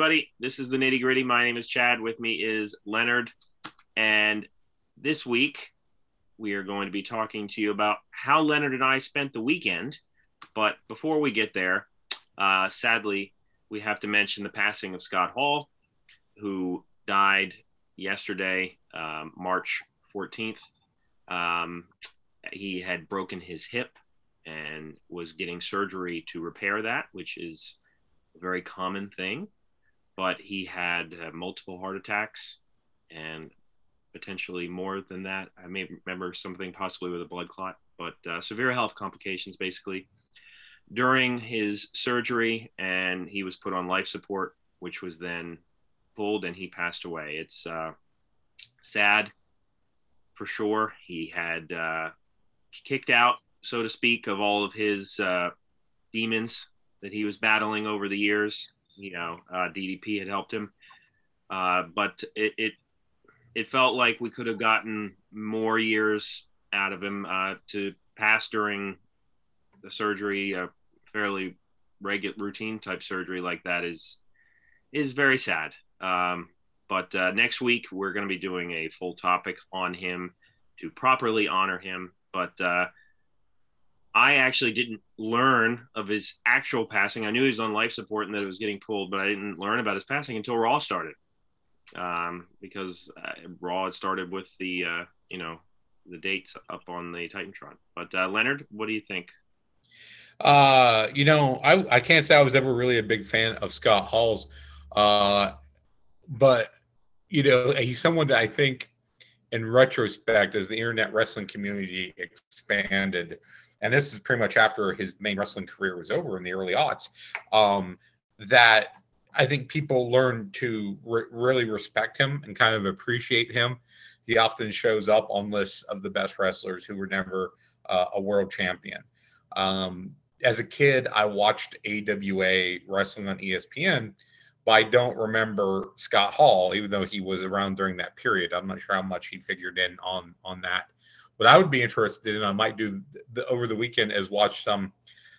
Everybody? This is the nitty gritty. My name is Chad. With me is Leonard. And this week, we are going to be talking to you about how Leonard and I spent the weekend. But before we get there, uh, sadly, we have to mention the passing of Scott Hall, who died yesterday, um, March 14th. Um, he had broken his hip and was getting surgery to repair that, which is a very common thing. But he had uh, multiple heart attacks and potentially more than that. I may remember something possibly with a blood clot, but uh, severe health complications basically during his surgery, and he was put on life support, which was then pulled, and he passed away. It's uh, sad for sure. He had uh, kicked out, so to speak, of all of his uh, demons that he was battling over the years. You know, uh, DDP had helped him, uh, but it, it it felt like we could have gotten more years out of him uh, to pass during the surgery, a fairly regular routine type surgery like that is is very sad. Um, but uh, next week we're going to be doing a full topic on him to properly honor him. But uh, I actually didn't learn of his actual passing. I knew he was on life support and that it was getting pulled, but I didn't learn about his passing until Raw started. Um, because uh, Raw had started with the, uh, you know, the dates up on the Titantron. But uh, Leonard, what do you think? Uh, you know, I, I can't say I was ever really a big fan of Scott Hall's, uh, but you know, he's someone that I think, in retrospect, as the internet wrestling community expanded, and this is pretty much after his main wrestling career was over in the early aughts, um, that I think people learn to re- really respect him and kind of appreciate him. He often shows up on lists of the best wrestlers who were never uh, a world champion. Um, as a kid, I watched AWA wrestling on ESPN, but I don't remember Scott Hall, even though he was around during that period. I'm not sure how much he figured in on on that. What I would be interested in, I might do the, over the weekend, is watch some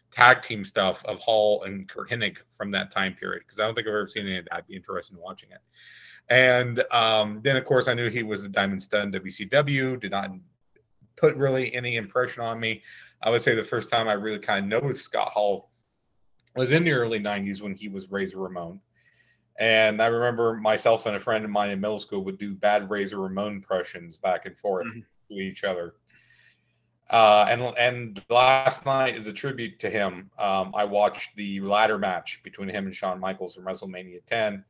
tag team stuff of Hall and Curt Hennig from that time period because I don't think I've ever seen any of that. I'd be interested in watching it. And um, then, of course, I knew he was the Diamond Stud WCW. Did not put really any impression on me. I would say the first time I really kind of noticed Scott Hall was in the early 90s when he was Razor Ramon. And I remember myself and a friend of mine in middle school would do bad Razor Ramon impressions back and forth mm-hmm. to each other. Uh, and and last night is a tribute to him. Um, I watched the ladder match between him and Shawn Michaels from WrestleMania 10.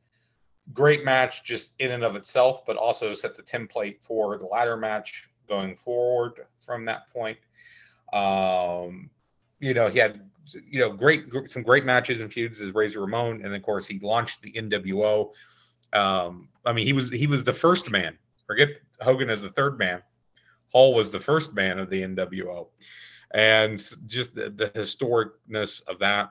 Great match, just in and of itself, but also set the template for the ladder match going forward from that point. Um, you know, he had you know great some great matches and feuds as Razor Ramon, and of course he launched the NWO. Um, I mean, he was he was the first man. Forget Hogan as the third man. Hall was the first man of the NWO, and just the, the historicness of that.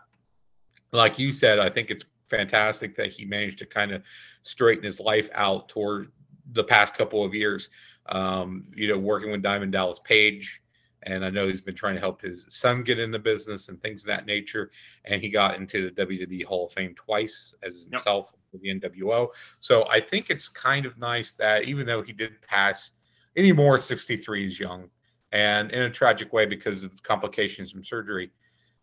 Like you said, I think it's fantastic that he managed to kind of straighten his life out toward the past couple of years. Um, you know, working with Diamond Dallas Page, and I know he's been trying to help his son get in the business and things of that nature. And he got into the WWE Hall of Fame twice as himself yep. with the NWO. So I think it's kind of nice that even though he did pass anymore, 63 is young, and in a tragic way because of complications from surgery,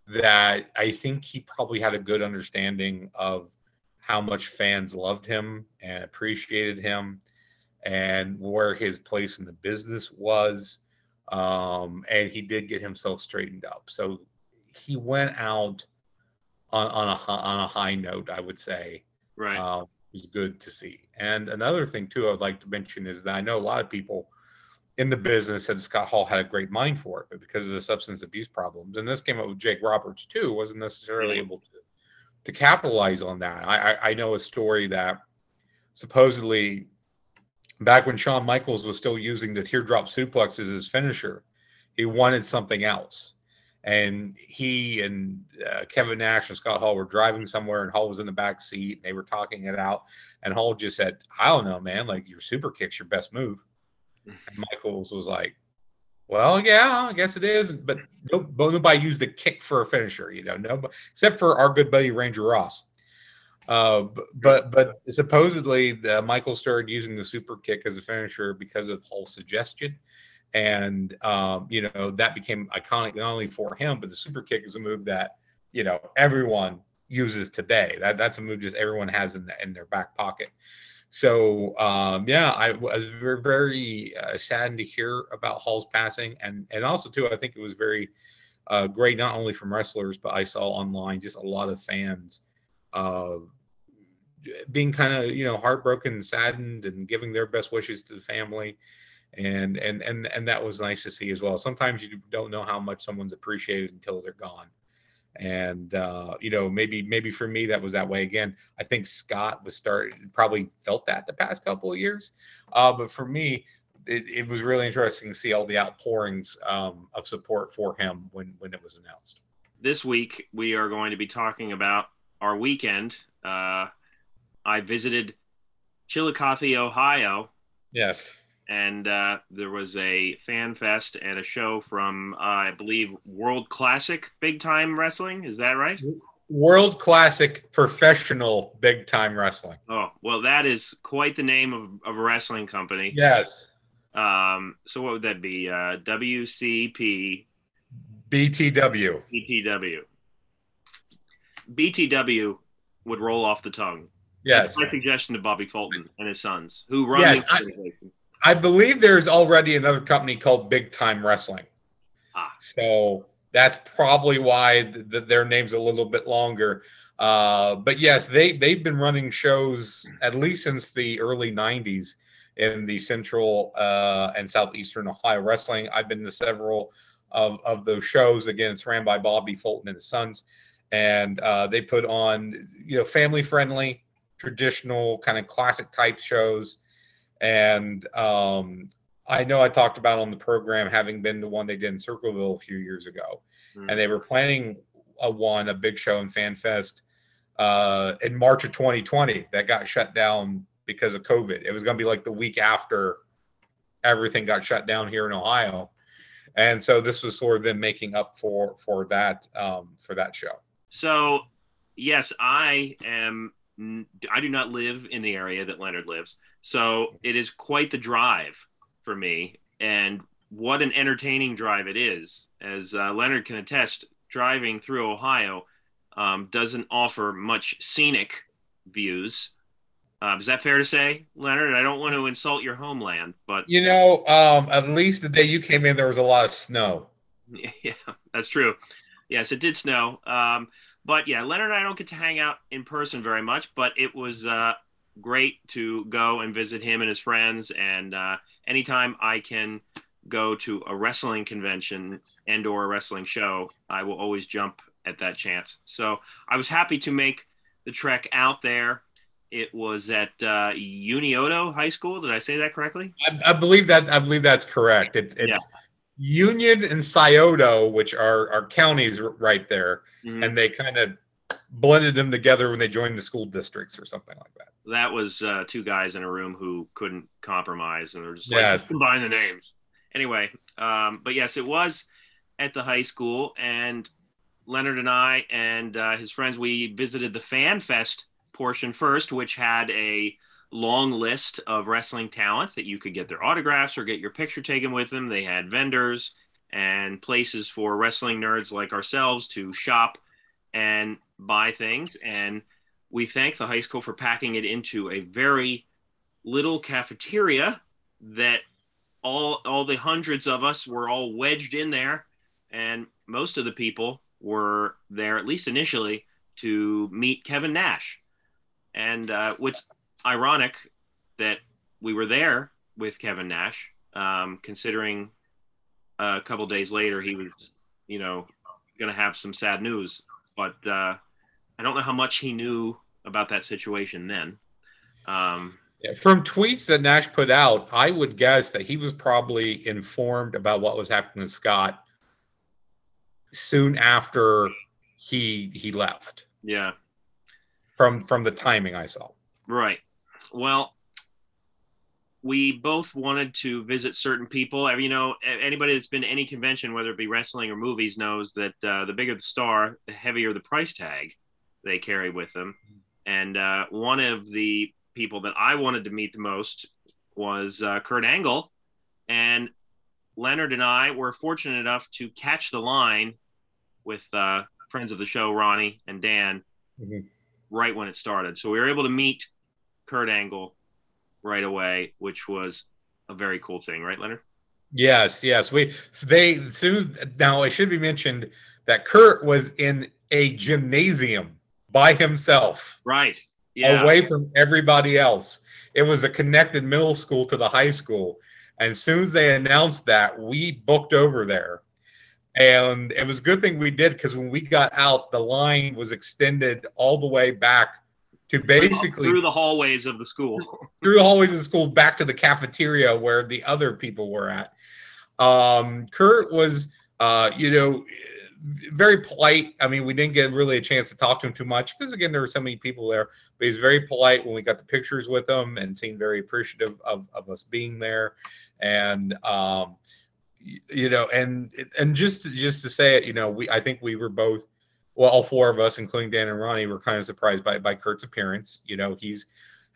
that I think he probably had a good understanding of how much fans loved him and appreciated him and where his place in the business was. Um, and he did get himself straightened up. So he went out on, on a on a high note, I would say. Right. Uh, it was good to see. And another thing too, I'd like to mention is that I know a lot of people in the business said Scott Hall had a great mind for it, but because of the substance abuse problems, and this came up with Jake Roberts too, wasn't necessarily mm-hmm. able to to capitalize on that. I, I, I know a story that supposedly back when Shawn Michaels was still using the teardrop suplex as his finisher, he wanted something else. And he and uh, Kevin Nash and Scott Hall were driving somewhere, and Hall was in the back seat. And They were talking it out, and Hall just said, "I don't know, man. Like your super kick's your best move." And Michaels was like, well, yeah, I guess it is, but nobody used the kick for a finisher, you know, no, except for our good buddy Ranger Ross. Uh, but but supposedly the, Michael started using the super kick as a finisher because of Hall's suggestion, and um, you know that became iconic not only for him, but the super kick is a move that you know everyone uses today. That that's a move just everyone has in, the, in their back pocket. So um, yeah, I was very, very uh, saddened to hear about Hall's passing, and and also too, I think it was very uh, great not only from wrestlers, but I saw online just a lot of fans uh, being kind of you know heartbroken and saddened and giving their best wishes to the family. And and and and that was nice to see as well. Sometimes you don't know how much someone's appreciated until they're gone. And uh, you know maybe maybe for me that was that way. Again i think scott was started probably felt that the past couple of years. Uh, but for me it, it, was really interesting to see all the outpourings um, of support for him when when it was announced. This week we are going to be talking about our weekend uh, I visited Chillicothe, Ohio. Yes. And uh, there was a fan fest and a show from, uh, I believe, World Classic Big Time Wrestling. Is that right? World Classic Professional Big Time Wrestling. Oh, well, that is quite the name of, of a wrestling company. Yes. Um, so what would that be? Uh, WCP. BTW. BTW. BTW would roll off the tongue. Yes. That's my suggestion to Bobby Fulton and his sons, who run yes, I, I, believe there's already another company called Big Time Wrestling. Ah. So that's probably why the, the, their name's a little bit longer. Uh, but yes, they they've been running shows at least since the early '90s in the Central uh, and Southeastern Ohio wrestling. I've been to several of, of those shows. Again, it's ran by Bobby Fulton and his sons, and uh, they put on you know family friendly traditional kind of classic type shows. And um, I know I talked about on the program having been the one they did in Circleville a few years ago, mm-hmm. and they were planning a one, a big show in FanFest uh, in March of 2020 that got shut down because of COVID. It was going to be like the week after everything got shut down here in Ohio, and so this was sort of them making up for for that um, for that show. So, yes, I am I do not live in the area that Leonard lives. So it is quite the drive for me. And what an entertaining drive it is. As uh, Leonard can attest, driving through Ohio um, doesn't offer much scenic views. Uh, is that fair to say, Leonard? I don't want to insult your homeland, but you know, um, at least the day you came in, there was a lot of snow. Yeah, that's true. Yes, it did snow. Um, but yeah, Leonard and I don't get to hang out in person very much, but it was uh, great to go and visit him and his friends. And uh, anytime I can go to a wrestling convention and or a wrestling show, I will always jump at that chance. So I was happy to make the trek out there. It was at uh, Unioto High School. Did I say that correctly? I, I believe that. I believe that's correct. It's, it's yeah. Union and Scioto, which are, are counties right there, mm-hmm. and they kind of blended them together when they joined the school districts or something like that. That was uh, two guys in a room who couldn't compromise, and they're just like, yes. combine the names. Anyway, um, but yes, it was at the high school, and Leonard and I and uh, his friends we visited the Fan Fest portion first, which had a long list of wrestling talent that you could get their autographs or get your picture taken with them. They had vendors and places for wrestling nerds like ourselves to shop and buy things. And we thank the high school for packing it into a very little cafeteria that all all the hundreds of us were all wedged in there and most of the people were there at least initially to meet Kevin Nash. And uh, what's ironic that we were there with Kevin Nash, um, considering a couple days later he was, you know, going to have some sad news. But uh, I don't know how much he knew about that situation then. Um, from tweets that Nash put out, I would guess that he was probably informed about what was happening to Scott soon after he he left. Yeah. From from the timing I saw. Right. Well, we both wanted to visit certain people. You know, anybody that's been to any convention, whether it be wrestling or movies, knows that uh, the bigger the star, the heavier the price tag they carry with them. And uh, one of the people that I wanted to meet the most was uh, Kurt Angle. And Leonard and I were fortunate enough to catch the line with uh, friends of the show, Ronnie and Dan, mm-hmm. right when it started. So we were able to meet Kurt Angle right away, which was a very cool thing, right, Leonard? Yes, yes. We they soon now it should be mentioned that Kurt was in a gymnasium by himself. Right. Yeah. Away from everybody else. It was a connected middle school to the high school. And as soon as they announced that, we booked over there. And it was a good thing we did because when we got out, the line was extended all the way back to basically through the hallways of the school. through the hallways of the school back to the cafeteria where the other people were at. Um, Kurt was, uh, you know, very polite. I mean, we didn't get really a chance to talk to him too much because, again, there were so many people there. But he's very polite when we got the pictures with him and seemed very appreciative of, of us being there. And, um, you know, and and just just to say it, you know, we I think we were both, well, all four of us, including Dan and Ronnie, were kind of surprised by by Kurt's appearance. You know, he's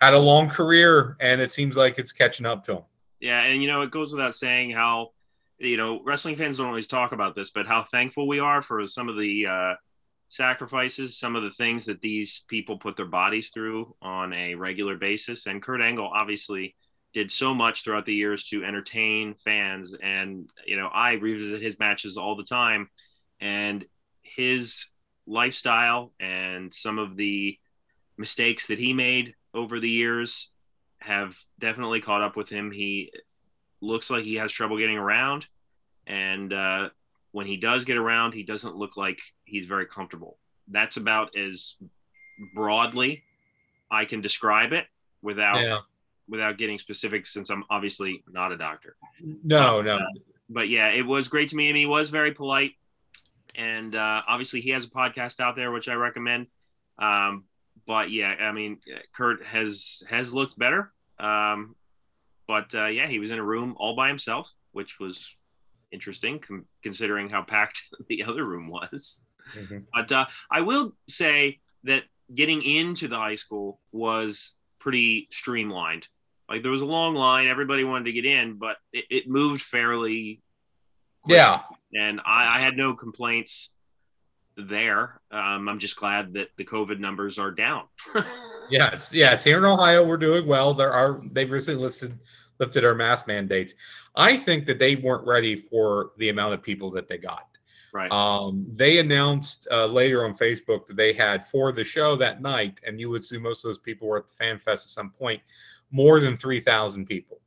had a long career, and it seems like it's catching up to him. Yeah, and you know, it goes without saying how you know, wrestling fans don't always talk about this, but how thankful we are for some of the uh, sacrifices, some of the things that these people put their bodies through on a regular basis. And Kurt Angle obviously did so much throughout the years to entertain fans. And, you know, I revisit his matches all the time. And his lifestyle and some of the mistakes that he made over the years have definitely caught up with him. He looks like he has trouble getting around, and uh, when he does get around, he doesn't look like he's very comfortable. That's about as broadly I can describe it without yeah. without getting specific, since I'm obviously not a doctor. No, no. Uh, but yeah, it was great to meet him. He was very polite, and uh, obviously he has a podcast out there which I recommend. Um, but yeah, I mean, Kurt has has looked better. Um, but uh, yeah, he was in a room all by himself, which was interesting com- considering how packed the other room was. Mm-hmm. But uh, I will say that getting into the high school was pretty streamlined. Like there was a long line, everybody wanted to get in, but it, it moved fairly. Quick. Yeah, and I, I, had no complaints there. Um, I'm just glad that the COVID numbers are down. yes, yes. Here in Ohio, we're doing well. There are they've recently listed lifted our mask mandates. I think that they weren't ready for the amount of people that they got. Right. Um, they announced uh, later on Facebook that they had for the show that night, and you would see most of those people were at the Fan Fest at some point, more than 3,000 people.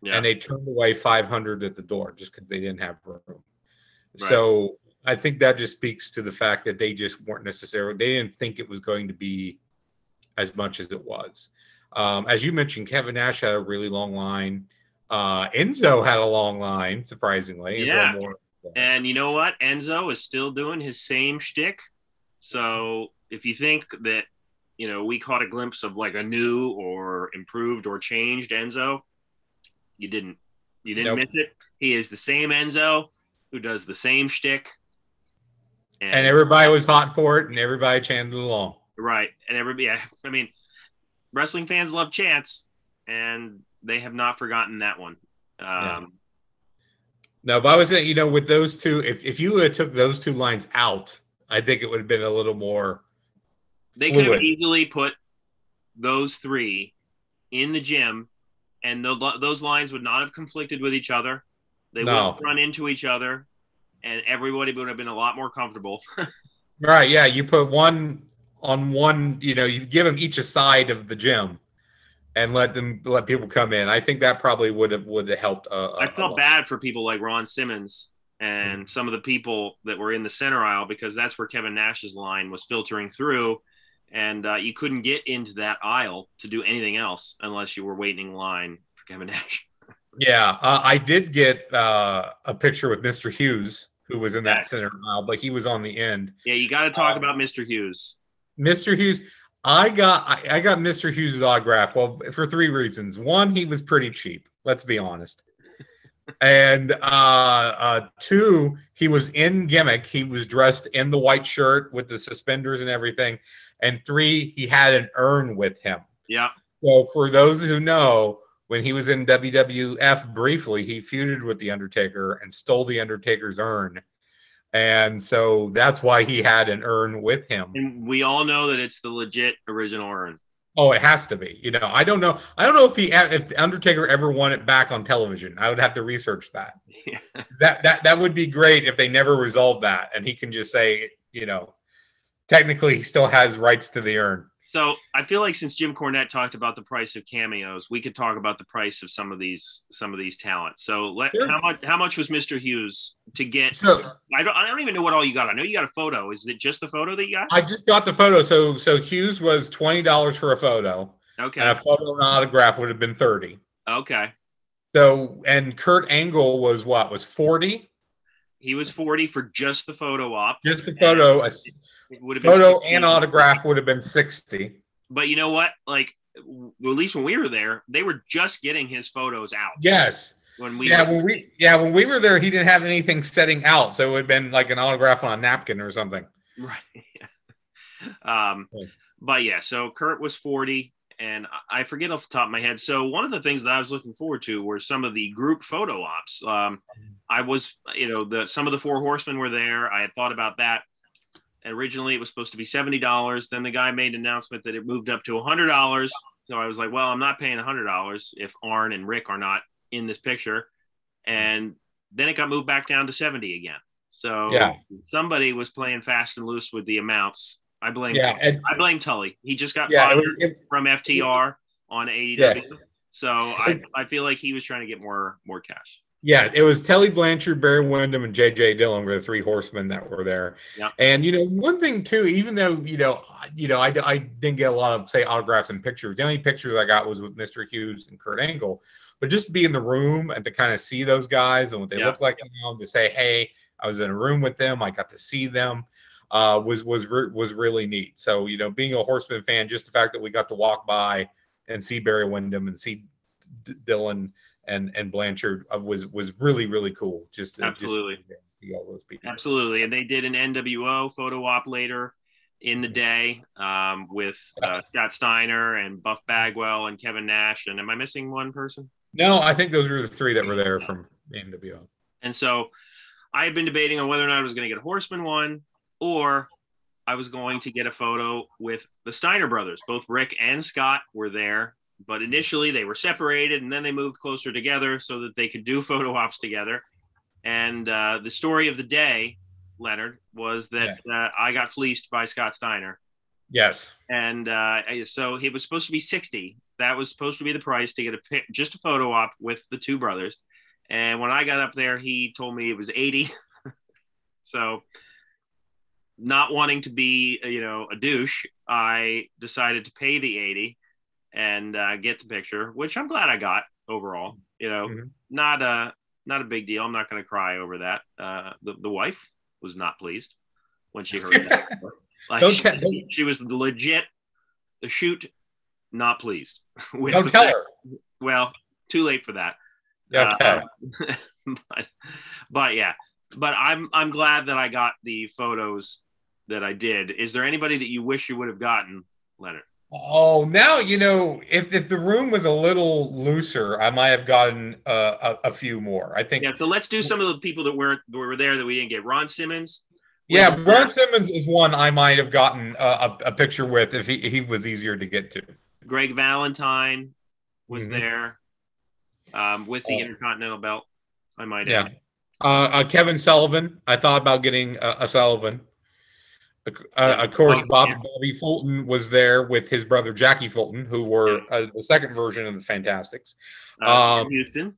Yeah. And they turned away 500 at the door just because they didn't have room. Right. So I think that just speaks to the fact that they just weren't necessarily, they didn't think it was going to be as much as it was. Um, as you mentioned, Kevin Nash had a really long line. Uh, Enzo had a long line, surprisingly. Yeah. and you know what? Enzo is still doing his same shtick. So if you think that, you know, we caught a glimpse of like a new or improved or changed Enzo, you didn't. You didn't nope. miss it. He is the same Enzo who does the same shtick. And, and everybody was hot for it and everybody chanted along. Right. And everybody, yeah, I mean, wrestling fans love chants, and they have not forgotten that one. Um, yeah. No, but I was saying, you know, with those two, if, if you would took those two lines out, I think it would have been a little more. They fluid. could have easily put those three in the gym, and the, those lines would not have conflicted with each other. They no. wouldn't run into each other, and everybody would have been a lot more comfortable. right? Yeah, you put one on one, you know, you give them each a side of the gym and let them let people come in. I think that probably would have would have helped. Uh, I felt bad for people like Ron Simmons and mm-hmm. some of the people that were in the center aisle because that's where Kevin Nash's line was filtering through, and uh, you couldn't get into that aisle to do anything else unless you were waiting in line for Kevin Nash. Yeah, uh, I did get uh, a picture with Mr. Hughes, who was in that center aisle, but he was on the end. Yeah, you got to talk um, about Mr. Hughes. Mr. Hughes, I got I, I got Mr. Hughes' autograph. Well, for three reasons. One, he was pretty cheap. Let's be honest. and uh, uh, two, he was in gimmick. He was dressed in the white shirt with the suspenders and everything. And three, he had an urn with him. Yeah. So for those who know, when he was in WWF briefly, he feuded with the Undertaker and stole the Undertaker's urn. And so that's why he had an urn with him. And we all know that it's the legit original urn. Oh, it has to be. You know, I don't know. I don't know if he if the Undertaker ever won it back on television. I would have to research that. Yeah. That that that would be great if they never resolved that and he can just say, you know, technically he still has rights to the urn. So I feel like since Jim Cornette talked about the price of cameos, we could talk about the price of some of these some of these talents. So let Sure. how much how much was Mr. Hughes to get? So I don't I don't even know what all you got. I know you got a photo. Is it just the photo that you got? I just got the photo. So so Hughes was twenty dollars for a photo, Okay. and a photo and autograph would have been thirty. Okay. So and Kurt Angle was what was forty? He was 40 for just the photo op. Just the photo, a s- It would have been photo 60. and autograph would have been sixty. But you know what? Like w- at least when we were there, they were just getting his photos out. Yes. When we yeah, when we yeah when we were there, he didn't have anything setting out, so it would have been like an autograph on a napkin or something. Right. um, Yeah. but yeah, so Kurt was 40, and I I forget off the top of my head. So one of the things that I was looking forward to were some of the group photo ops. Um, I was, you know, the some of the four horsemen were there. I had thought about that. Originally, it was supposed to be seventy dollars. Then the guy made an announcement that it moved up to hundred dollars. So I was like, well, I'm not paying hundred dollars if Arn and Rick are not in this picture. And then it got moved back down to seventy again. So Yeah. somebody was playing fast and loose with the amounts. I blame. Yeah, and I blame Tully. He just got yeah, fired was, it, from FTR on AEW. So I, I feel like he was trying to get more more cash. Yeah, it was Tully Blanchard, Barry Windham, and J.J. Dillon were the three horsemen that were there. Yeah. And you know, one thing too, even though you know, I- you know, I, I didn't get a lot of say autographs and pictures. The only pictures I got was with Mr. Hughes and Kurt Angle. But just to be in the room and to kind of see those guys and what they Yeah. look like, know, to say, hey, I was in a room with them, I got to see them, uh, was was re- was really neat. So you know, being a Horseman fan, just the fact that we got to walk by and see Barry Windham and see D- Dillon and and Blanchard of was was really really cool. Just to- Absolutely. just to all those people. Absolutely, and they did an NWO photo op later in the day um, with uh, Scott Steiner and Buff Bagwell and Kevin Nash. And am I missing one person? No, I think those were the three that were there from NWO. And so I had been debating on whether or not I was going to get a Horseman one or I was going to get a photo with the Steiner brothers. Both Rick and Scott were there, but initially they were separated and then they moved closer together so that they could do photo ops together. And uh, the story of the day, Leonard, was that uh, I got fleeced by Scott Steiner. Yes. And uh, so it was supposed to be 60. That was supposed to be the price to get a pic, just a photo op with the two brothers. And when I got up there, he told me it was 80. so, not wanting to be, you know, a douche, I decided to pay the 80 and uh, get the picture, which I'm glad I got overall. You know, Mhm. not a not a big deal. I'm not going to cry over that. Uh, the the wife was not pleased when she heard that. Like, Don't she, te- don't- she was legit the shoot not pleased with Don't tell her. well too late for that Okay. Uh, but, but yeah but i'm i'm glad that i got the photos that i did is there anybody that you wish you would have gotten leonard Oh, now you know if if the room was a little looser, I might have gotten uh, a, a few more. I think. yeah so let's do some of the people that were that were there that we didn't get ron simmons Yeah, Ron Simmons is one I might have gotten a, a, a picture with if he, he was easier to get to. greg valentine was Mhm. there um, with the Oh. intercontinental belt i might have Yeah. Uh, uh, Kevin Sullivan. I thought about getting a Sullivan. Uh, of course, Bobby. Bobby Fulton was there with his brother Jackie Fulton, who were uh, the second version of the Fantastics. uh, Sam Um, houston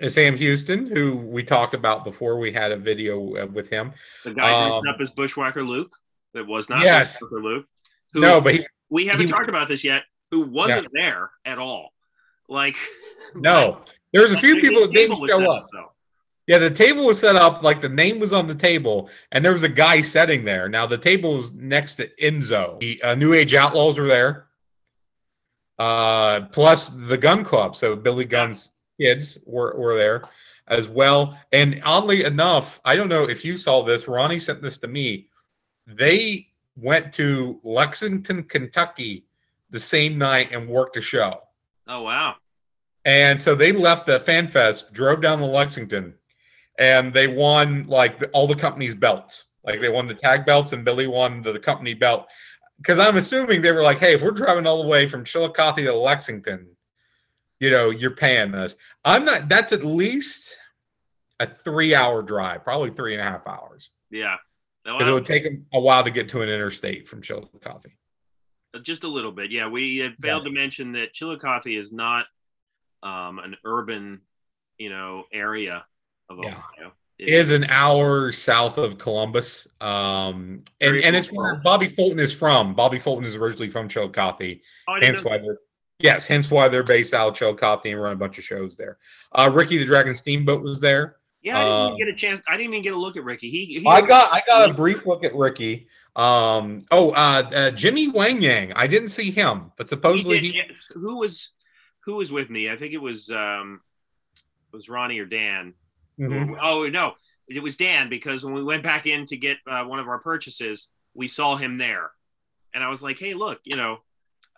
And Sam Houston, who we talked about before, we had a video uh, with him. the guy dressed um, up as bushwhacker luke that was not Yes. bushwhacker luke who, No, but he, we haven't he- talked about this yet who wasn't there at all like no, there was a few people that didn't show up. though. Yeah, the table was set up like the name was on the table, and there was a guy sitting there. Now the table was next to Enzo. The uh, New Age Outlaws were there, uh, plus the Gun Club. So Billy Gunn's kids were, were there, as well. And oddly enough, I don't know if you saw this. Ronnie sent this to me. They went to Lexington, Kentucky, the same night and worked a show. Oh wow! And so they left the Fan Fest, drove down to Lexington, and they won like the, all the company's belts. Like they won the tag belts, and Billy won the, the company belt. Because I'm assuming they were like, "Hey, if we're driving all the way from Chillicothe to Lexington, you know, you're paying us." I'm not. That's at least a three-hour drive, probably three and a half hours. Yeah, because it would take them a while to get to an interstate from Chillicothe. Just a little bit, yeah. We had failed yeah. to mention that Chillicothe is not um, an urban, you know, area of yeah. Ohio. It is an hour south of Columbus, um, and and it's where Bobby Fulton is from. Bobby Fulton is originally from Chillicothe, oh, hence why they're yes, hence why they're based out of Chillicothe and run a bunch of shows there. Uh, Ricky the Dragon Steamboat was there. Yeah, I didn't even um, get a chance. I didn't even get a look at Ricky. He, he I got I got a brief look at Ricky. Um, oh, uh, uh, Jimmy Wang Yang. I didn't see him, but supposedly he, did, he... who was who was with me? I think it was um, it was Ronnie or Dan. Mm-hmm. Oh no, it was Dan because when we went back in to get uh, one of our purchases, we saw him there, and I was like, "Hey, look, you know."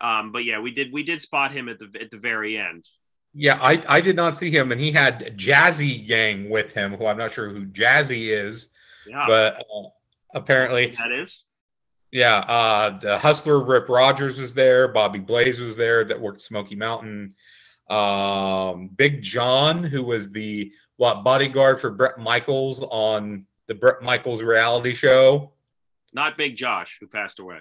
Um, but yeah, we did we did spot him at the at the very end. Yeah, I I did not see him, and he had Jazzy Yang with him, who I'm not sure who Jazzy is, yeah. but uh, apparently that is. Yeah, uh, the Hustler Rip Rogers was there. Bobby Blaze was there that worked Smoky Mountain. Um, Big John, who was the what bodyguard for Bret Michaels on the Bret Michaels reality show. Not Big Josh, who passed away.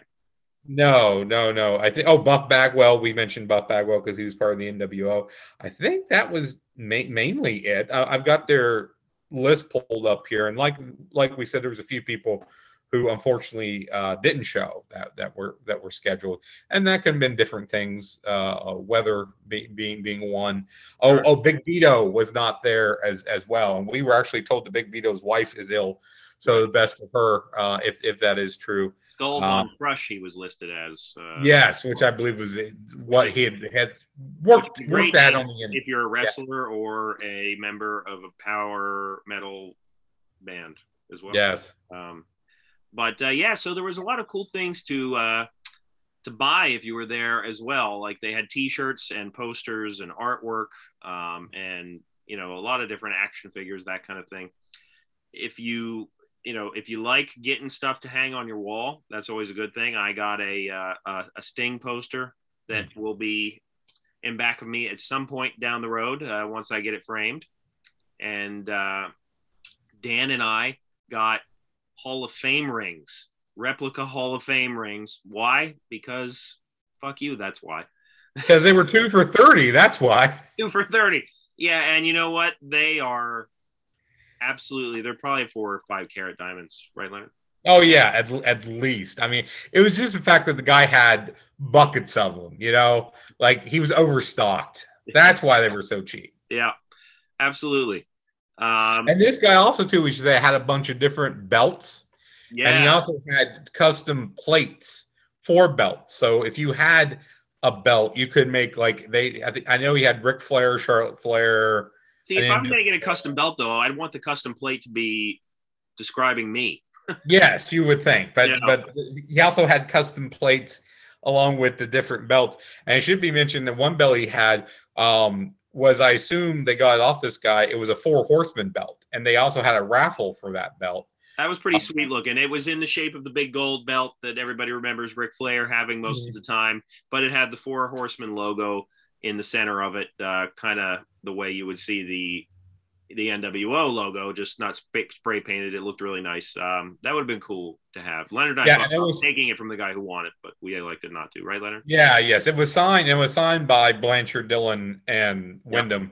No, no, no. I think oh Buff Bagwell. We mentioned Buff Bagwell because he was part of the NWO. I think that was ma- mainly it. Uh, I've got their list pulled up here, and like like we said, there was a few people who unfortunately uh, didn't show that that were that were scheduled, and that could have been different things. Uh, weather be, being being one. Oh, oh, Big Vito was not there as as well, and we were actually told that Big Vito's wife is ill, so the best for her uh, if if that is true. Skull um, Crush, he was listed as. Uh, yes, which I believe was what he had, had worked worked at on the end. If you're a wrestler yeah. or a member of a power metal band as well. Yes. Um, but uh, yeah, so there was a lot of cool things to uh, to buy if you were there as well. Like they had T-shirts and posters and artwork, um, and you know a lot of different action figures, that kind of thing. If you you know if you like getting stuff to hang on your wall, that's always a good thing. I got a uh, a, a Sting poster that mm-hmm. will be in back of me at some point down the road uh, once I get it framed, and uh, Dan and I got Hall of Fame rings, replica Hall of Fame rings. Why? Because fuck you. That's why. Because they were two for 30. That's why. two for 30. Yeah. And you know what? They are absolutely, they're probably four or five carat diamonds, right, Leonard? Oh, yeah. At, at least. I mean, it was just the fact that the guy had buckets of them, you know, like he was overstocked. That's why they were so cheap. Yeah. Absolutely. Um, and this guy also too, we should say, had a bunch of different belts. Yeah. And he also had custom plates for belts. So if you had a belt, you could make like they. I, think, I know he had Ric Flair, Charlotte Flair. See, if I'm to get a custom belt though, I'd want the custom plate to be describing me. yes, you would think, but yeah. but he also had custom plates along with the different belts. And it should be mentioned that one belt he had um, was I assume they got off this guy. It was a four horseman belt, and they also had a raffle for that belt. That was pretty um, sweet looking. It was in the shape of the big gold belt that everybody remembers Ric Flair having most mm-hmm. of the time, but it had the four horseman logo in the center of it, uh, kind of the way you would see the the NWO logo, just not spray painted. It looked really nice. Um, that would have been cool to have. Leonard, I yeah, thought was taking it from the guy who wanted, but we elected not to, right, Leonard? Yeah, yes, it was signed. It was signed by Blanchard, Dillon, and Windham.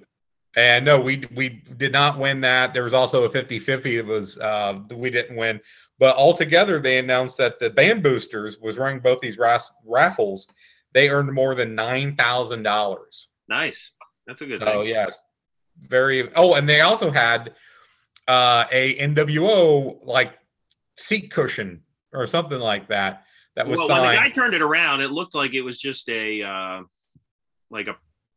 And no, we we did not win that. There was also a 50-50. It was uh, we didn't win, but altogether they announced that the band boosters was running both these raffles. They earned more than nine thousand dollars. Nice. That's a good. Oh yes, very. Oh, and they also had uh, a NWO like seat cushion or something like that that was well, signed. When the guy turned it around, it looked like it was just a uh, like a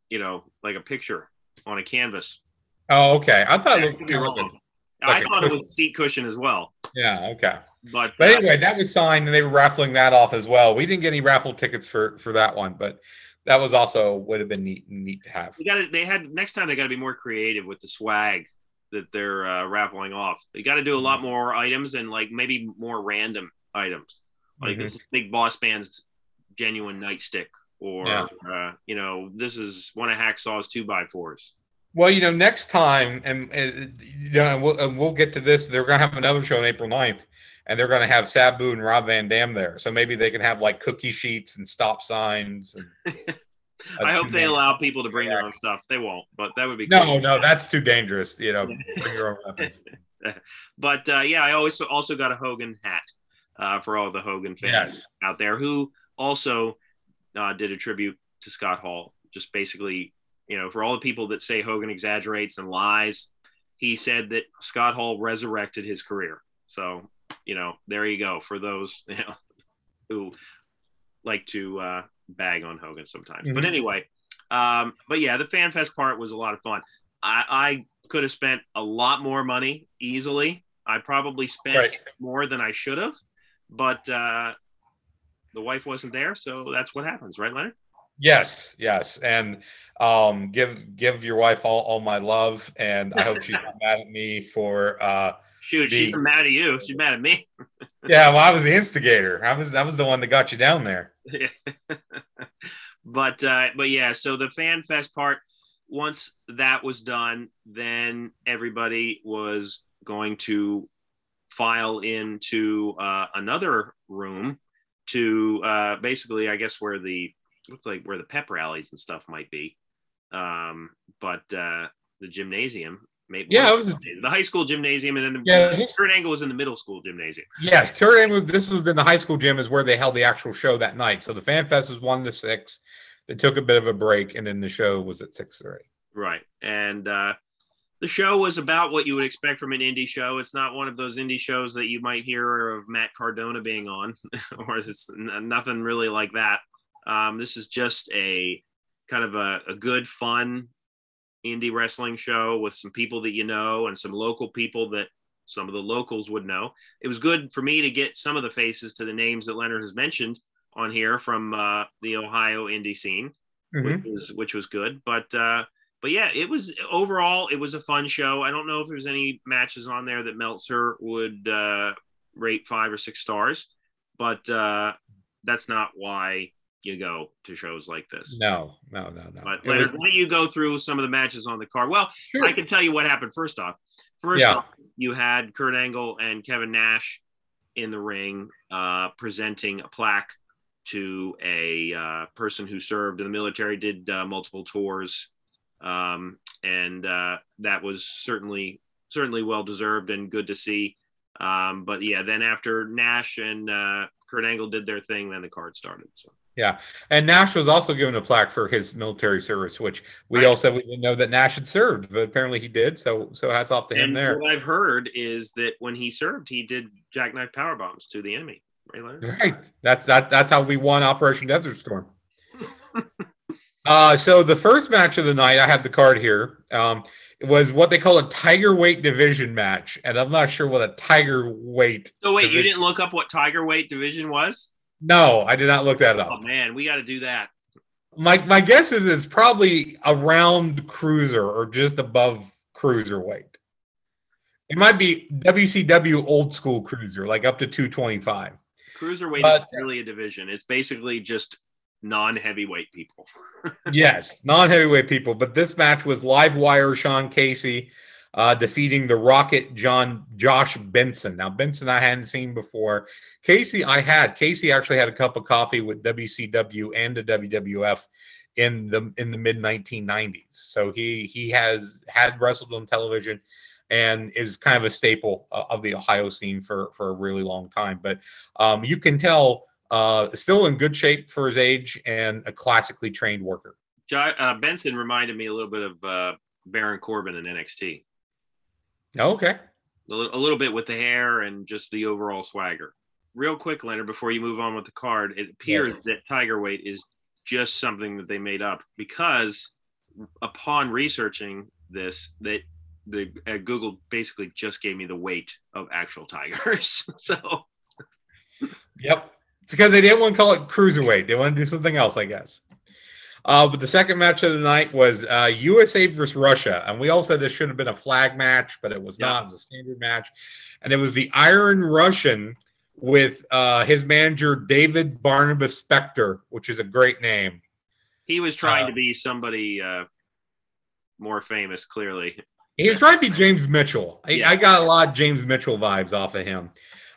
you know like a picture on a canvas. Oh, okay. I thought it looked wrong. I thought it was seat cushion as well, Yeah, okay. but, But uh, anyway, that was signed, and they were raffling that off as well. We didn't get any raffle tickets for for that one, but that was also would have been neat neat to have. we got to They had next time. They got to be more creative with the swag that they're uh, raffling off. They got to do a Mm-hmm. lot more items and like maybe more random items. Like Mhm. this Big Boss Man's genuine nightstick, or Yeah. uh, you know, this is one of Hacksaw's two by fours. Well, you know, next time, and, and you know, and we'll, and we'll get to this. They're going to have another show on April 9th, and they're going to have Sabu and Rob Van Dam there. So maybe they can have like cookie sheets and stop signs. And I hope they allow people to bring their own stuff. They won't, but that would be No, cool. no, that's too dangerous. You know, bring your own weapons. But uh, yeah, I always also got a Hogan hat uh, for all the Hogan fans Yes. out there who also uh, did a tribute to Scott Hall. Just basically, you know, for all the people that say Hogan exaggerates and lies, he said that Scott Hall resurrected his career. So, you know, there you go for those you know, who like to uh, bag on Hogan sometimes. But Mhm. anyway, um, but yeah, the fan fest part was a lot of fun. I, I could have spent a lot more money easily. I probably spent Right. more than I should have, but uh, the wife wasn't there, so that's what happens, right, Leonard? Yes, yes, and um, give give your wife all, all my love, and I hope she's not mad at me for. Uh, Shoot, she's mad at you. She's mad at me. yeah, well, I was the instigator. I was I was the one that got you down there. but uh, but yeah, so the fan fest part. Once that was done, then everybody was going to file into uh, another room to uh, basically, I guess, where the looks like where the pep rallies and stuff might be. Um, but uh, the gymnasium, maybe Yeah, it was- the high school gymnasium, and then the Yeah, this- Kurt Angle was in the middle school gymnasium. Yes, Kurt Angle. This was in the high school gym is where they held the actual show that night. So the fan fest was one to six. They took a bit of a break, and then the show was at six thirty. Right. And uh, the show was about what you would expect from an indie show. It's not one of those indie shows that you might hear of Matt Cardona being on, or it's nothing really like that. Um, this is just a kind of a, a good, fun indie wrestling show with some people that you know and some local people that some of the locals would know. It was good for me to get some of the faces to the names that Leonard has mentioned on here from uh, the Ohio indie scene which was which was good. But uh, but yeah, it was overall it was a fun show. I don't know if there's any matches on there that Meltzer would uh, rate five or six stars, but uh, that's not why you go to shows like this. No, no, no, no. But Leonard, was- why don't you go through some of the matches on the card? Well, Sure. I can tell you what happened first off. First Yeah. off, you had Kurt Angle and Kevin Nash in the ring uh, presenting a plaque to a uh, person who served in the military, did uh, multiple tours, um, and uh, that was certainly certainly well deserved and good to see. Um, but yeah, then after Nash and uh, Kurt Angle did their thing, then the card started. So and Nash was also given a plaque for his military service, which we all said we didn't know that Nash had served, but apparently he did. So, so hats off to him and there. what I've heard is that when he served, he did jackknife power bombs to the enemy. Right, Right. That's that. That's how we won Operation Desert Storm. uh, so the first match of the night, I have the card here. Um, it was what they call a tiger weight division match, and I'm not sure what a tiger weight. So wait, you didn't look up what Tiger weight division was? No, I did not look that up. Oh man, we got to do that. My my guess is it's probably around cruiser or just above cruiserweight. It might be WCW old school cruiser, like up to 225. Cruiserweight But- is really a division. It's basically just non-heavyweight people. yes, non-heavyweight people. But this match was live wire Sean Casey uh, defeating the Rocket John Josh Benson. Now Benson I hadn't seen before. Casey I had. Casey actually had a cup of coffee with WCW and the WWF in the in the mid 1990s. So he he has had wrestled on television and is kind of a staple uh, of the Ohio scene for for a really long time. But um, you can tell uh, still in good shape for his age and a classically trained worker. Uh, Benson reminded me a little bit of uh, Baron Corbin in NXT. Okay. A little, a little bit with the hair and just the overall swagger. Real quick, Leonard, before you move on with the card, it appears that Tiger weight is just something that they made up because upon researching this, that the uh, Google basically just gave me the weight of actual tigers. so, yep, it's because they didn't want to call it cruiserweight. They want to do something else, I guess. Uh, but the second match of the night was uh, USA versus Russia, and we all said this should have been a flag match, but it was yeah. not. It was a standard match, and it was the Iron Russian with uh, his manager David Barnabas Spector, which is a great name. He was trying to uh, be somebody uh, more famous, clearly. He was trying to be James Mitchell. I, yeah. I got a lot of James Mitchell vibes off of him.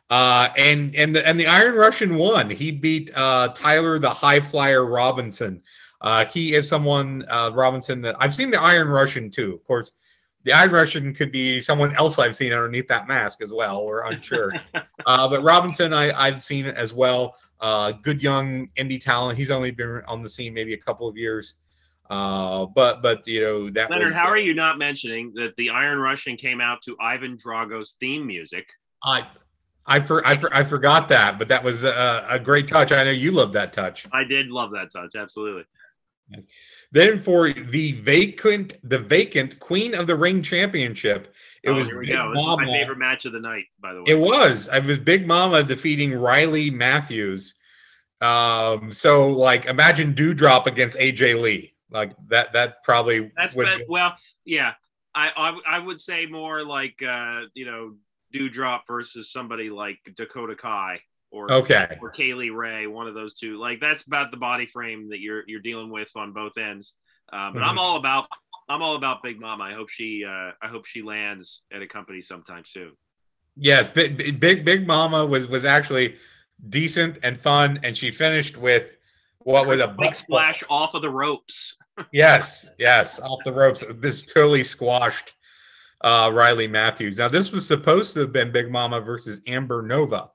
Uh, and and the, and the Iron Russian won. He beat uh, Tyler the High Flyer Robinson. Uh, he is someone uh, Robinson that I've seen the Iron Russian too. Of course, the Iron Russian could be someone else I've seen underneath that mask as well. We're unsure. uh, but Robinson, I, I've seen it as well. Uh, good young indie talent. He's only been on the scene maybe a couple of years. Uh, but but you know that Leonard, was, how are you not mentioning that the Iron Russian came out to Ivan Drago's theme music? I I for, I, for, I forgot that, but that was a, a great touch. I know you love that touch. I did love that touch, absolutely. Then for the vacant, the vacant Queen of the Ring Championship, it oh, was here we Big go. This Mama. is my favorite match of the night, by the way. It was. It was Big Mama defeating Riley Matthews. Um, so like imagine Dewdrop against AJ Lee. Like that that probably that's would been, well, yeah. I, I I would say more like uh, you know, Dewdrop versus somebody like Dakota Kai or okay or Kylie Rae, one of those two. Like that's about the body frame that you're you're dealing with on both ends. Uh, but mm-hmm. I'm all about I'm all about Big Mama. I hope she uh, I hope she lands at a company sometime soon. Yes, big big Big Mama was was actually decent and fun, and she finished with what was a big splash off of the ropes. yes, yes, off the ropes. This totally squashed uh, Riley Matthews. Now this was supposed to have been Big Mama versus Amber Nova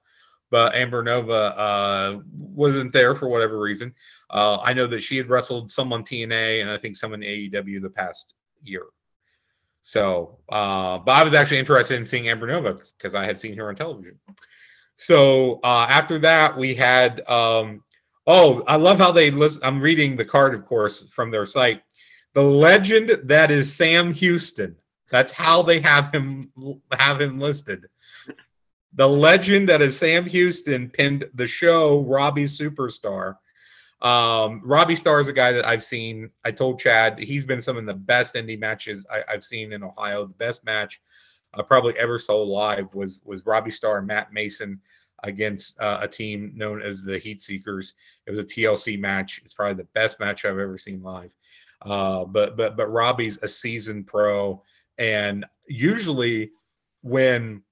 but Amber Nova uh, wasn't there for whatever reason. Uh, I know that she had wrestled some on TNA and I think some in AEW the past year. So, uh, but I was actually interested in seeing Amber Nova because I had seen her on television. So uh, after that, we had. Um, oh, I love how they list. I'm reading the card, of course, from their site. The legend that is Sam Houston. That's how they have him have him listed. The legend that is Sam Houston pinned the show Robbie Superstar. Um, Robbie Star is a guy that I've seen. I told Chad he's been some of the best indie matches I, have seen in Ohio. The best match I probably ever saw live was was Robbie Star and Matt Mason against uh, a team known as the Heat Seekers. It was a TLC match. It's probably the best match I've ever seen live. Uh, but but but Robbie's a seasoned pro, and usually when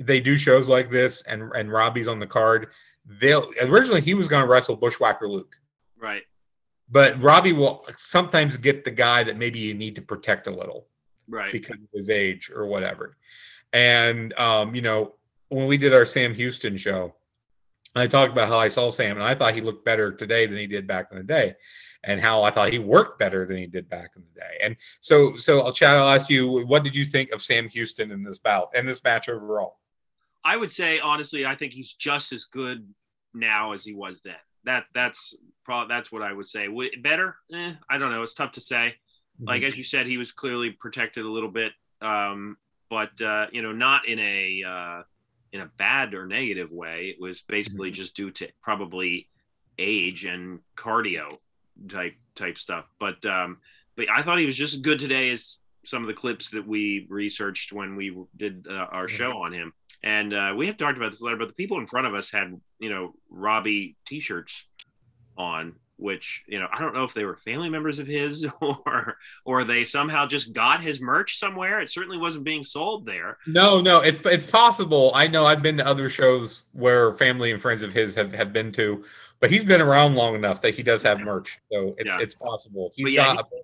they do shows like this and and Robbie's on the card, they'll originally he was going to wrestle Bushwhacker Luke. Right. But Robbie will sometimes get the guy that maybe you need to protect a little. Right. Because of his age or whatever. And um, you know, when we did our Sam Houston show, I talked about how I saw Sam and I thought he looked better today than he did back in the day and how I thought he worked better than he did back in the day. And so, so I'll chat. I'll ask you, what did you think of Sam Houston in this bout and this match overall? I would say honestly, I think he's just as good now as he was then. That that's probably that's what I would say. Better? Eh, I don't know. It's tough to say. Mm-hmm. Like as you said, he was clearly protected a little bit, um, but uh, you know, not in a uh, in a bad or negative way. It was basically mm-hmm. just due to probably age and cardio type type stuff. But um, but I thought he was just as good today as some of the clips that we researched when we did uh, our show on him. And uh, we have talked about this later, but the people in front of us had, you know, Robbie T-shirts on, which you know I don't know if they were family members of his or or they somehow just got his merch somewhere. It certainly wasn't being sold there. No, no, it's it's possible. I know I've been to other shows where family and friends of his have, have been to, but he's been around long enough that he does have merch, so it's yeah. it's possible. He's yeah, got. He,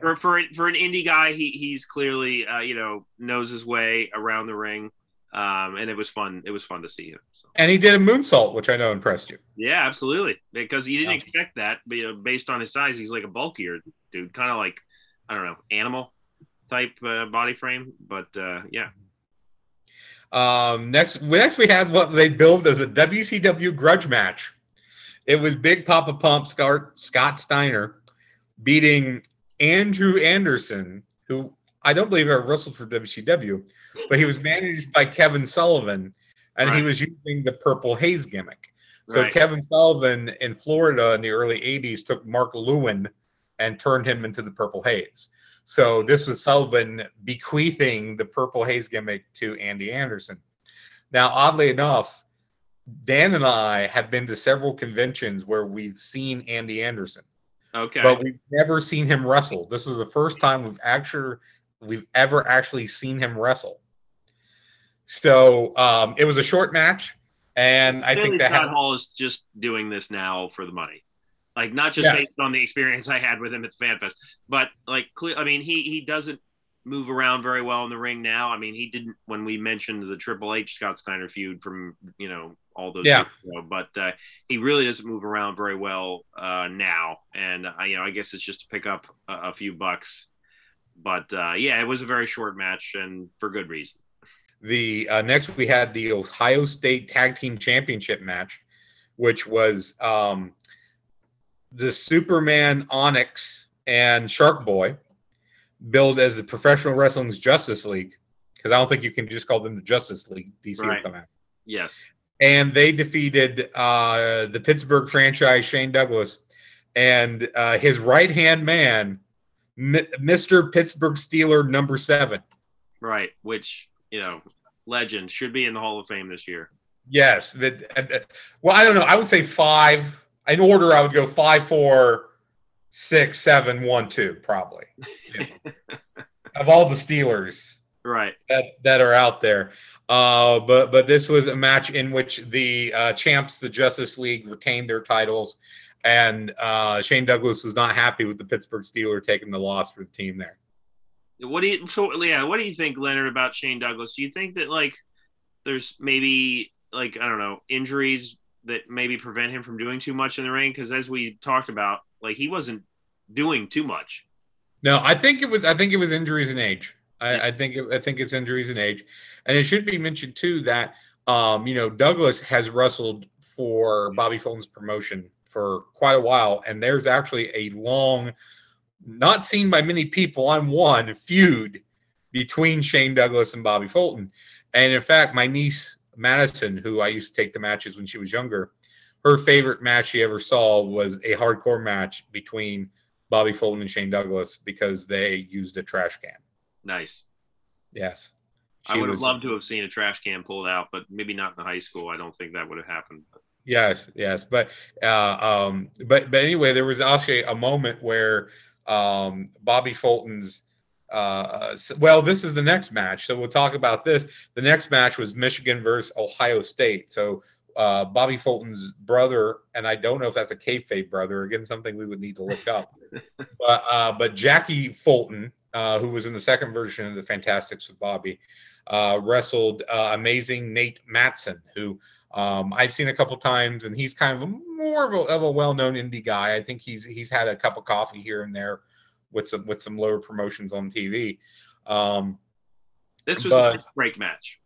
for for for an indie guy, he he's clearly uh, you know knows his way around the ring um, and it was fun. It was fun to see him. So. And he did a moonsault, which I know impressed you. Yeah, absolutely, because you didn't yeah. expect that. But, you know, based on his size, he's like a bulkier dude, kind of like I don't know, animal type uh, body frame. But uh, yeah. Um, next, next we had what they billed as a WCW grudge match. It was Big Papa Pump Scott, Scott Steiner beating Andrew Anderson, who I don't believe ever wrestled for WCW, but he was managed by Kevin Sullivan, and right. he was using the Purple Haze gimmick. So right. Kevin Sullivan in Florida in the early '80s took Mark Lewin and turned him into the Purple Haze. So this was Sullivan bequeathing the Purple Haze gimmick to Andy Anderson. Now, oddly enough, Dan and I have been to several conventions where we've seen Andy Anderson. Okay. But we've never seen him wrestle. This was the first time we've actually we've ever actually seen him wrestle. So um, it was a short match, and I think that Scott Hall is just doing this now for the money, like not just yes. based on the experience I had with him at the Fan Fest, but like I mean he he doesn't move around very well in the ring now. I mean he didn't when we mentioned the Triple H Scott Steiner feud from you know all those yeah. Ago, but uh, he really doesn't move around very well uh, now, and I you know I guess it's just to pick up a, a few bucks, but uh, yeah, it was a very short match and for good reason. The uh, next we had the Ohio State Tag Team Championship match, which was um, the Superman Onyx and Shark Boy billed as the Professional Wrestling's Justice League because I don't think you can just call them the Justice League. DC right. will come out. Yes. And they defeated uh, the Pittsburgh franchise Shane Douglas and uh, his right hand man, M- Mr. Pittsburgh Steeler number seven. Right, which you know, legend should be in the Hall of Fame this year. Yes. Well, I don't know. I would say five. In order, I would go five, four, six, seven, one, two, probably. Of all the Steelers, right, that that are out there. Uh, but but this was a match in which the uh, champs, the Justice League, retained their titles, and uh, Shane Douglas was not happy with the Pittsburgh Steeler taking the loss for the team there. What do you so yeah? What do you think, Leonard, about Shane Douglas? Do you think that like there's maybe like I don't know injuries that maybe prevent him from doing too much in the ring? Because as we talked about, like he wasn't doing too much. No, I think it was. I think it was injuries and age. I, I think it, I think it's injuries and age, and it should be mentioned too that um, you know Douglas has wrestled for Bobby Fulton's promotion for quite a while, and there's actually a long not seen by many people on one feud between Shane Douglas and Bobby Fulton. And in fact, my niece Madison, who I used to take the matches when she was younger, her favorite match she ever saw was a hardcore match between Bobby Fulton and Shane Douglas because they used a trash can. Nice. Yes. She I would have loved to have seen a trash can pulled out, but maybe not in high school. I don't think that would have happened. Yes, yes, but uh, um, but but anyway, there was actually a moment where um, Bobby Fulton's. Uh, well, this is the next match, so we'll talk about this. The next match was Michigan versus Ohio State. So uh, Bobby Fulton's brother, and I don't know if that's a kayfabe brother. Again, something we would need to look up. but uh, but Jackie Fulton, uh, who was in the second version of the Fantastics with Bobby, uh, wrestled uh, amazing Nate Matson, who um, I've seen a couple times, and he's kind of a, more of a, of a, well-known indie guy. I think he's he's had a cup of coffee here and there with some with some lower promotions on TV. Um, this was but, a break match.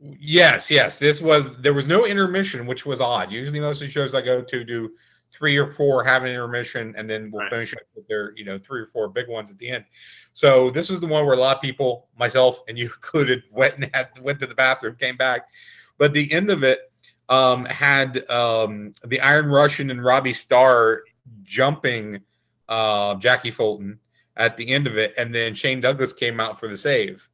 Yes, yes. This was there was no intermission, which was odd. Usually, most of the shows I go to do three or four have an intermission, and then we'll right. finish up with their you know three or four big ones at the end. So this was the one where a lot of people, myself and you included, went and had, went to the bathroom, came back. But the end of it, um, had um, the Iron Russian and Robbie Starr jumping uh, Jackie Fulton at the end of it, and then Shane Douglas came out for the save,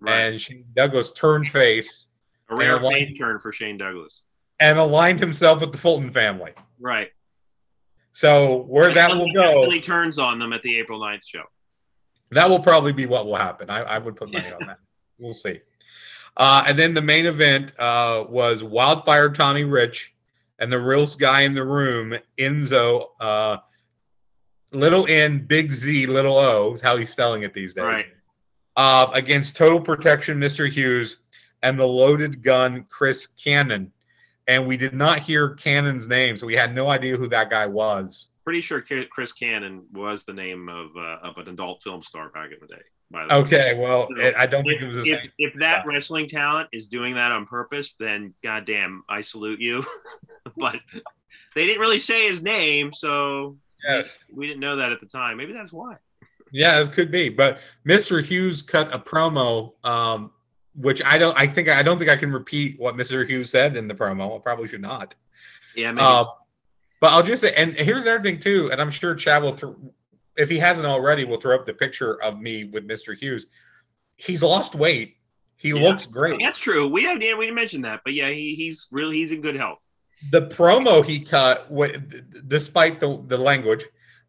right. and Shane Douglas turned face, a rare face turn for Shane Douglas, and aligned himself with the Fulton family. Right. So where and that will go, he turns on them at the April 9th show. That will probably be what will happen. I, I would put money on that. We'll see. Uh, and then the main event uh, was Wildfire Tommy Rich and the realest guy in the room, Enzo, uh, little N, big Z, little O, is how he's spelling it these days. Right. Uh, against Total Protection, Mr. Hughes, and the loaded gun, Chris Cannon. And we did not hear Cannon's name, so we had no idea who that guy was. Pretty sure Chris Cannon was the name of, uh, of an adult film star back in the day. Okay, well, so it, I don't if, think it was. If, if, that wrestling talent is doing that on purpose, then goddamn, I salute you. but they didn't really say his name, so yes, we, we, didn't know that at the time. Maybe that's why. Yeah, this could be. But Mr. Hughes cut a promo, um, which I don't. I think I don't think I can repeat what Mr. Hughes said in the promo. I probably should not. Yeah, maybe. Uh, but I'll just say, and here's another thing too, and I'm sure Chad will, th- if he hasn't already, we'll throw up the picture of me with Mr. Hughes. He's lost weight. He Yeah. looks great. That's true. We have yeah, we didn't mention that, but yeah, he, he's really he's in good health. the promo he cut, wa- despite the the language,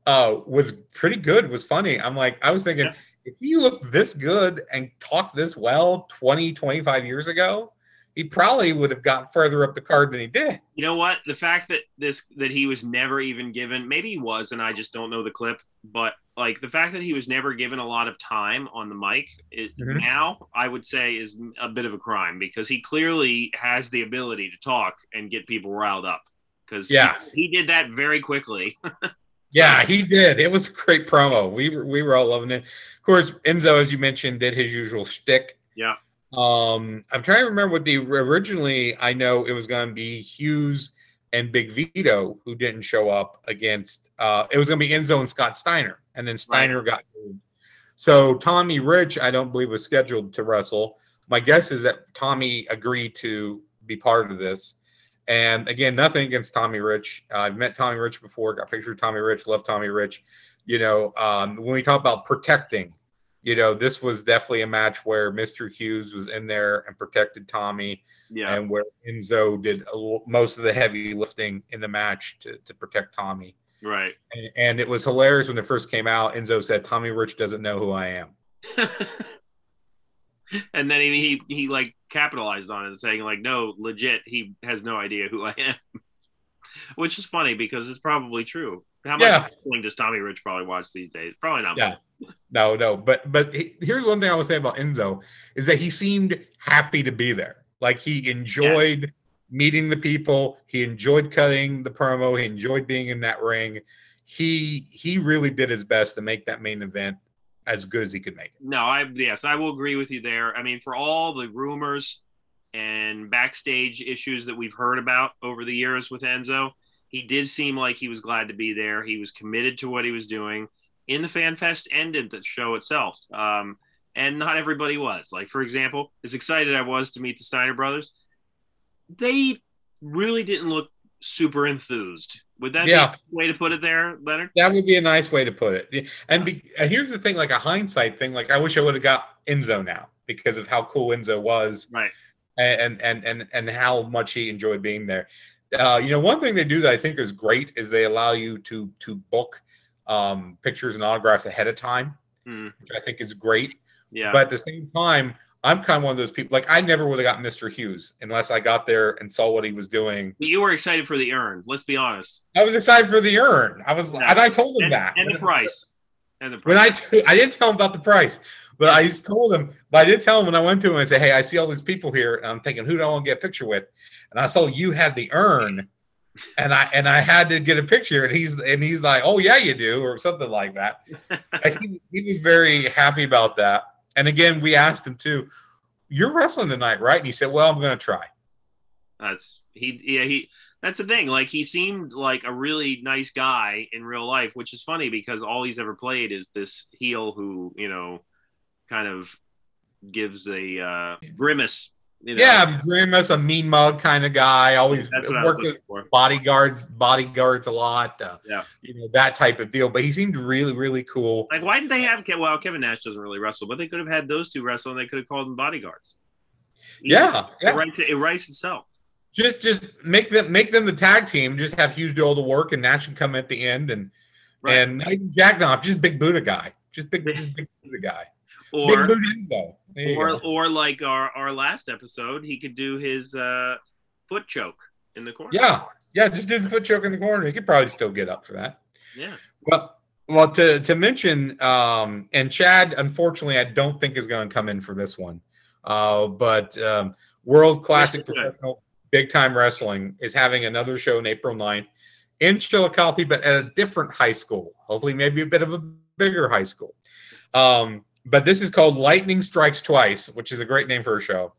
uh, was pretty good. Was funny. I'm like, I was thinking, Yeah. if you look this good and talk this well 20, 25 years ago, he probably would have got further up the card than he did. You know what? The fact that this that he was never even given maybe he was, and I just don't know the clip, but like the fact that he was never given a lot of time on the mic it, Mhm. now I would say is a bit of a crime because he clearly has the ability to talk and get people riled up. Because Yeah. he, did that very quickly. Yeah, he did. It was a great promo. We were we were all loving it. Of course, Enzo, as you mentioned, did his usual shtick. Yeah. Um, I'm trying to remember what the originally. I know it was going to be Hughes and Big Vito who didn't show up against. Uh, it was going to be Enzo and Scott Steiner, and then Steiner got moved. So Tommy Rich, I don't believe was scheduled to wrestle. My guess is that Tommy agreed to be part of this. And again, nothing against Tommy Rich. Uh, I've met Tommy Rich before, got a picture of Tommy Rich, love Tommy Rich. You know, um, when we talk about protecting, you know, this was definitely a match where Mr. Hughes was in there and protected Tommy, yeah. and where Enzo did a most of the heavy lifting in the match to, to protect Tommy. Right. And, and it was hilarious when it first came out. Enzo said, Tommy Rich doesn't know who I am. and then he, he he like capitalized on it, saying like, "No, legit, he has no idea who I am," which is funny because it's probably true. How much Yeah. wrestling does Tommy Rich probably watch these days? Probably not. Yeah. much. No, no, but but he- here's one thing I would say about Enzo is that he seemed happy to be there. Like he enjoyed meeting the people, he enjoyed cutting the promo, he enjoyed being in that ring. He he really did his best to make that main event as good as he could make it. No, I yes, I will agree with you there. I mean, for all the rumors and backstage issues that we've heard about over the years with Enzo, he did seem like he was glad to be there. He was committed to what he was doing in the Fan Fest and in the show itself. Um, and not everybody was. Like, for example, as excited I was to meet the Steiner brothers, they really didn't look super enthused. Would that Yeah. be a way to put it there, Leonard? That would be a nice way to put it. And, be, and here's the thing, like a hindsight thing. Like I wish I would have got Enzo now because of how cool Enzo was Right. And and and and how much he enjoyed being there. Uh, you know, one thing they do that I think is great is they allow you to to book um, pictures and autographs ahead of time, Hmm. which I think is great. Yeah. But at the same time, I'm kind of one of those people. Like I never would have got Mr. Hughes unless I got there and saw what he was doing. you were excited for the urn. Let's be honest. I was excited for the urn. I was, Yeah. and I told him And, that. and the price. And the When price. I I didn't tell him about the price, but I just told him. But I did tell him when I went to him. I said, "Hey, I see all these people here, and I'm thinking, who do I want to get a picture with?" And I saw you had the urn, and I and I had to get a picture. And he's and he's like, "Oh yeah, you do," or something like that. He, he was very happy about that. And again, we asked him too, "You're wrestling tonight, right?" And he said, "Well, I'm going to try." That's he. Yeah, he. That's the thing. Like he seemed like a really nice guy in real life, which is funny because all he's ever played is this heel who you know, kind of gives a uh, grimace. You know? Yeah, much a mean mug kind of guy. Always that's what I was worked with for. bodyguards, bodyguards a lot. Uh, Yeah. you know that type of deal. But he seemed really, really cool. Like, why didn't they have? Well, Kevin Nash doesn't really wrestle, but they could have had those two wrestle, and they could have called them bodyguards. Yeah, it yeah. writes it writes itself. Just, just make them, make them the tag team. Just have Hughes do all the work, and Nash can come at the end. And Right. and Jackknife, just big Buddha guy, just big, just big Buddha guy, Or big Buddha Enzo. There you or or like our our last episode, he could do his uh, foot choke in the corner. Yeah, yeah, just do the foot choke in the corner. He could probably still get up for that. yeah. Well, well, to to mention, um, and Chad, unfortunately, I don't think is going to come in for this one. Uh, but um, World Classic. Professional Big Time Wrestling is having another show on April 9th in Chillicothe, but at a different high school. Hopefully, maybe a bit of a bigger high school. Um, but this is called Lightning Strikes Twice, which is a great name for a show.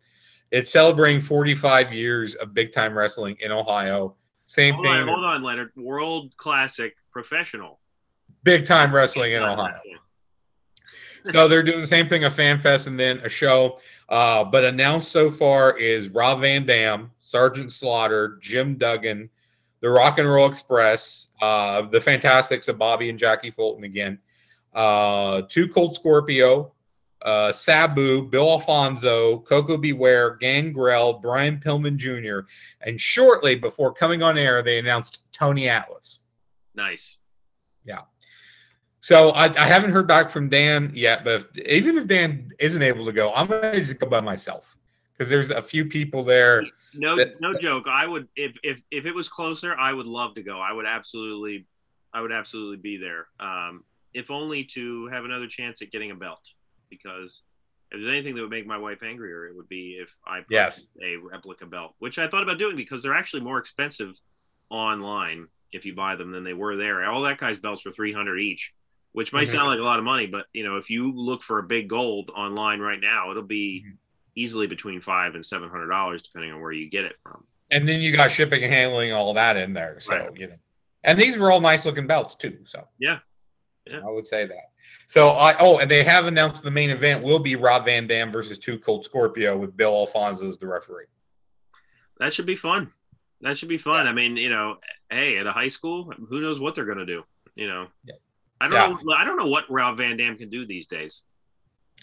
It's celebrating 45 years of big time wrestling in Ohio. Same Hold thing, on, hold on, Leonard. World Classic Professional. big time wrestling in Ohio. so they're doing the same thing, a fan fest and then a show. Uh, but announced so far is Rob Van Dam, Sergeant Slaughter, Jim Duggan, the Rock and Roll Express, uh, the Fantastics of Bobby and Jackie Fulton again, uh, Two Cold Scorpio, uh, Sabu, Bill Alfonso, Koko B. Ware, Gangrel, Brian Pillman Jr., and shortly before coming on air, they announced Tony Atlas. Nice. Yeah. So I, I haven't heard back from Dan yet, but if, even if Dan isn't able to go, I'm gonna just go by myself because there's a few people there. No, that, no joke. I would if if if it was closer, I would love to go. I would absolutely, I would absolutely be there. Um, if only to have another chance at getting a belt, because if there's anything that would make my wife angrier, it would be if I yes. a replica belt, which I thought about doing because they're actually more expensive online if you buy them than they were there. All that guy's belts were 300 each, which might mm-hmm. sound like a lot of money, but you know, if you look for a big gold online right now, it'll be mm-hmm. easily between five and seven hundred dollars, depending on where you get it from. And then you got shipping and handling, all that in there. So right. you know, and these were all nice looking belts too. So yeah, yeah, I would say that. So I oh, and they have announced the main event will be Rob Van Dam versus Two Cold Scorpio with Bill Alfonso as the referee. That should be fun. That should be fun. I mean, you know, hey, at a high school, who knows what they're going to do? You know, yeah. I don't yeah. know. I don't know what Rob Van Dam can do these days.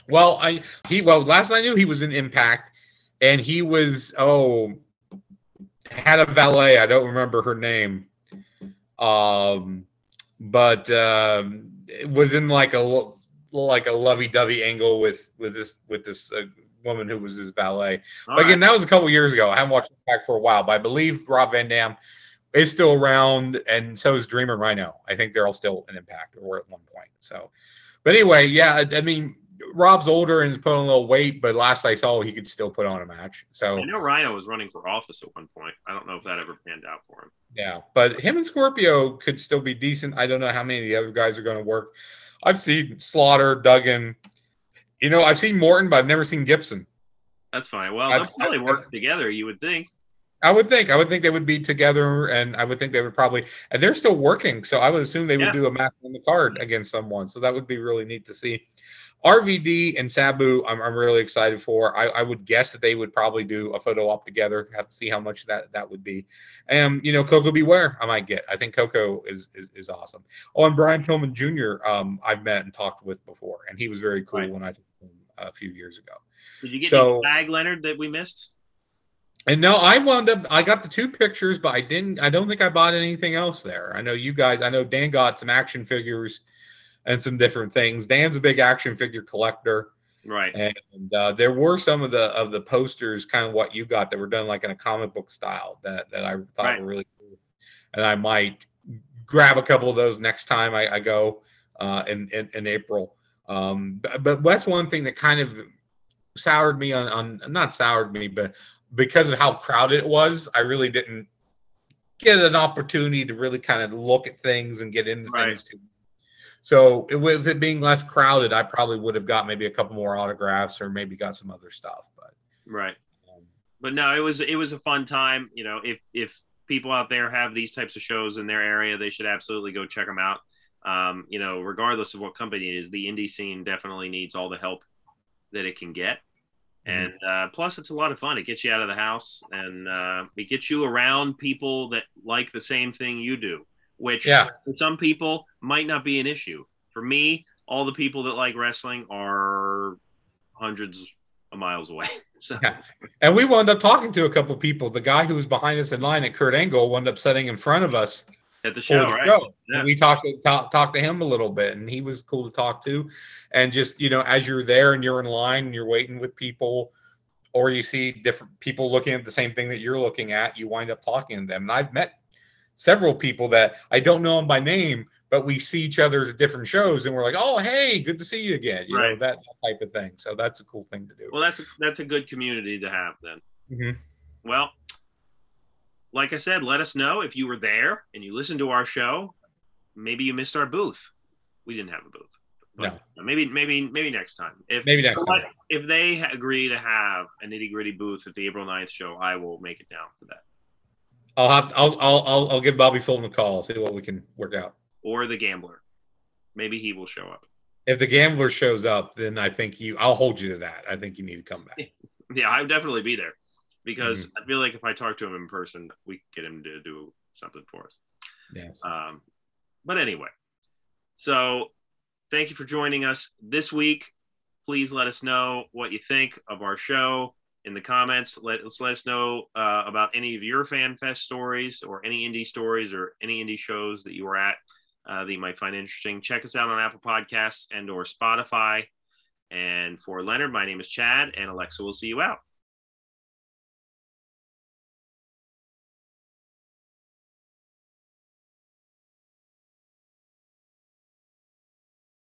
Well, I he well last I knew he was in Impact, and he was oh had a valet. I don't remember her name, um, but um, was in like a like a lovey-dovey angle with with this with this uh, woman who was his valet. All but again, right. that was a couple years ago. I haven't watched back for a while, but I believe Rob Van Dam is still around, and so is Dreamer Rhino. I think they're all still an impact or at one point. So, but anyway, yeah, I mean, Rob's older and he's put on a little weight, but last I saw, he could still put on a match. So I know Rhino was running for office at one point. I don't know if that ever panned out for him. Yeah, but him and Scorpio could still be decent. I don't know how many of the other guys are going to work. I've seen Slaughter, Duggan. You know, I've seen Morton, but I've never seen Gibson. That's fine. Well, they'll probably work together, you would think. I would think. I would think they would be together, and I would think they would probably. And they're still working, so I would assume they would yeah. do a match on the card against someone. So that would be really neat to see. RVD and Sabu, I'm, I'm really excited for. I, I, would guess that they would probably do a photo op together. Have to see how much that that would be. And you know, Koko B. Ware, I might get. I think Koko is is, is awesome. Oh, and Brian Pillman Jr. Um, I've met and talked with before, and he was very cool right. when I took him a few years ago. Did you get so, bag, Leonard, that we missed? And no, I wound up. I got the two pictures, but I didn't. I don't think I bought anything else there. I know you guys. I know Dan got some action figures and some different things. Dan's a big action figure collector, right? And uh, there were some of the of the posters, kind of what you got, that were done like in a comic book style that that I thought right. were really cool. And I might grab a couple of those next time I, I go uh, in, in, in April. Um, but, but that's one thing that kind of soured me on, on not soured me, but because of how crowded it was, I really didn't get an opportunity to really kind of look at things and get into right. things too. So it, with it being less crowded, I probably would have got maybe a couple more autographs or maybe got some other stuff. But right. Um, but no, it was it was a fun time. You know, if if people out there have these types of shows in their area, they should absolutely go check them out. Um, you know, regardless of what company it is, the indie scene definitely needs all the help that it can get. Mm-hmm. And uh, plus, it's a lot of fun. It gets you out of the house and uh, it gets you around people that like the same thing you do, which yeah. for some people might not be an issue. For me, all the people that like wrestling are hundreds of miles away. So, yeah. and we wound up talking to a couple people. The guy who was behind us in line at Kurt Angle wound up sitting in front of us at the show, right? Show. Yeah. We talked talk, talked to him a little bit, and he was cool to talk to. And just you know, as you're there and you're in line and you're waiting with people, or you see different people looking at the same thing that you're looking at, you wind up talking to them. And I've met several people that I don't know them by name, but we see each other at different shows, and we're like, "Oh, hey, good to see you again." You right. know that, type of thing. So that's a cool thing to do. Well, that's a, that's a good community to have then. Mm-hmm. Well, like I said, let us know if you were there and you listened to our show. Maybe you missed our booth. We didn't have a booth. no. Maybe, maybe, maybe next time. If maybe next time. If they agree to have a nitty gritty booth at the April 9th show, I will make it down for that. I'll have I'll I'll I'll, I'll give Bobby Fulton a call. See what we can work out. Or the gambler. Maybe he will show up. if the gambler shows up, then I think you. I'll hold you to that. I think you need to come back. Yeah, I would definitely be there because mm-hmm. I feel like if I talk to him in person, we get him to do something for us. Yes. Um, but anyway, so thank you for joining us this week. Please let us know what you think of our show in the comments. Let, us let us know uh, about any of your fan fest stories or any indie stories or any indie shows that you were at uh, that you might find interesting. Check us out on Apple Podcasts and or Spotify. And for Leonard, my name is Chad, and Alexa will see you out.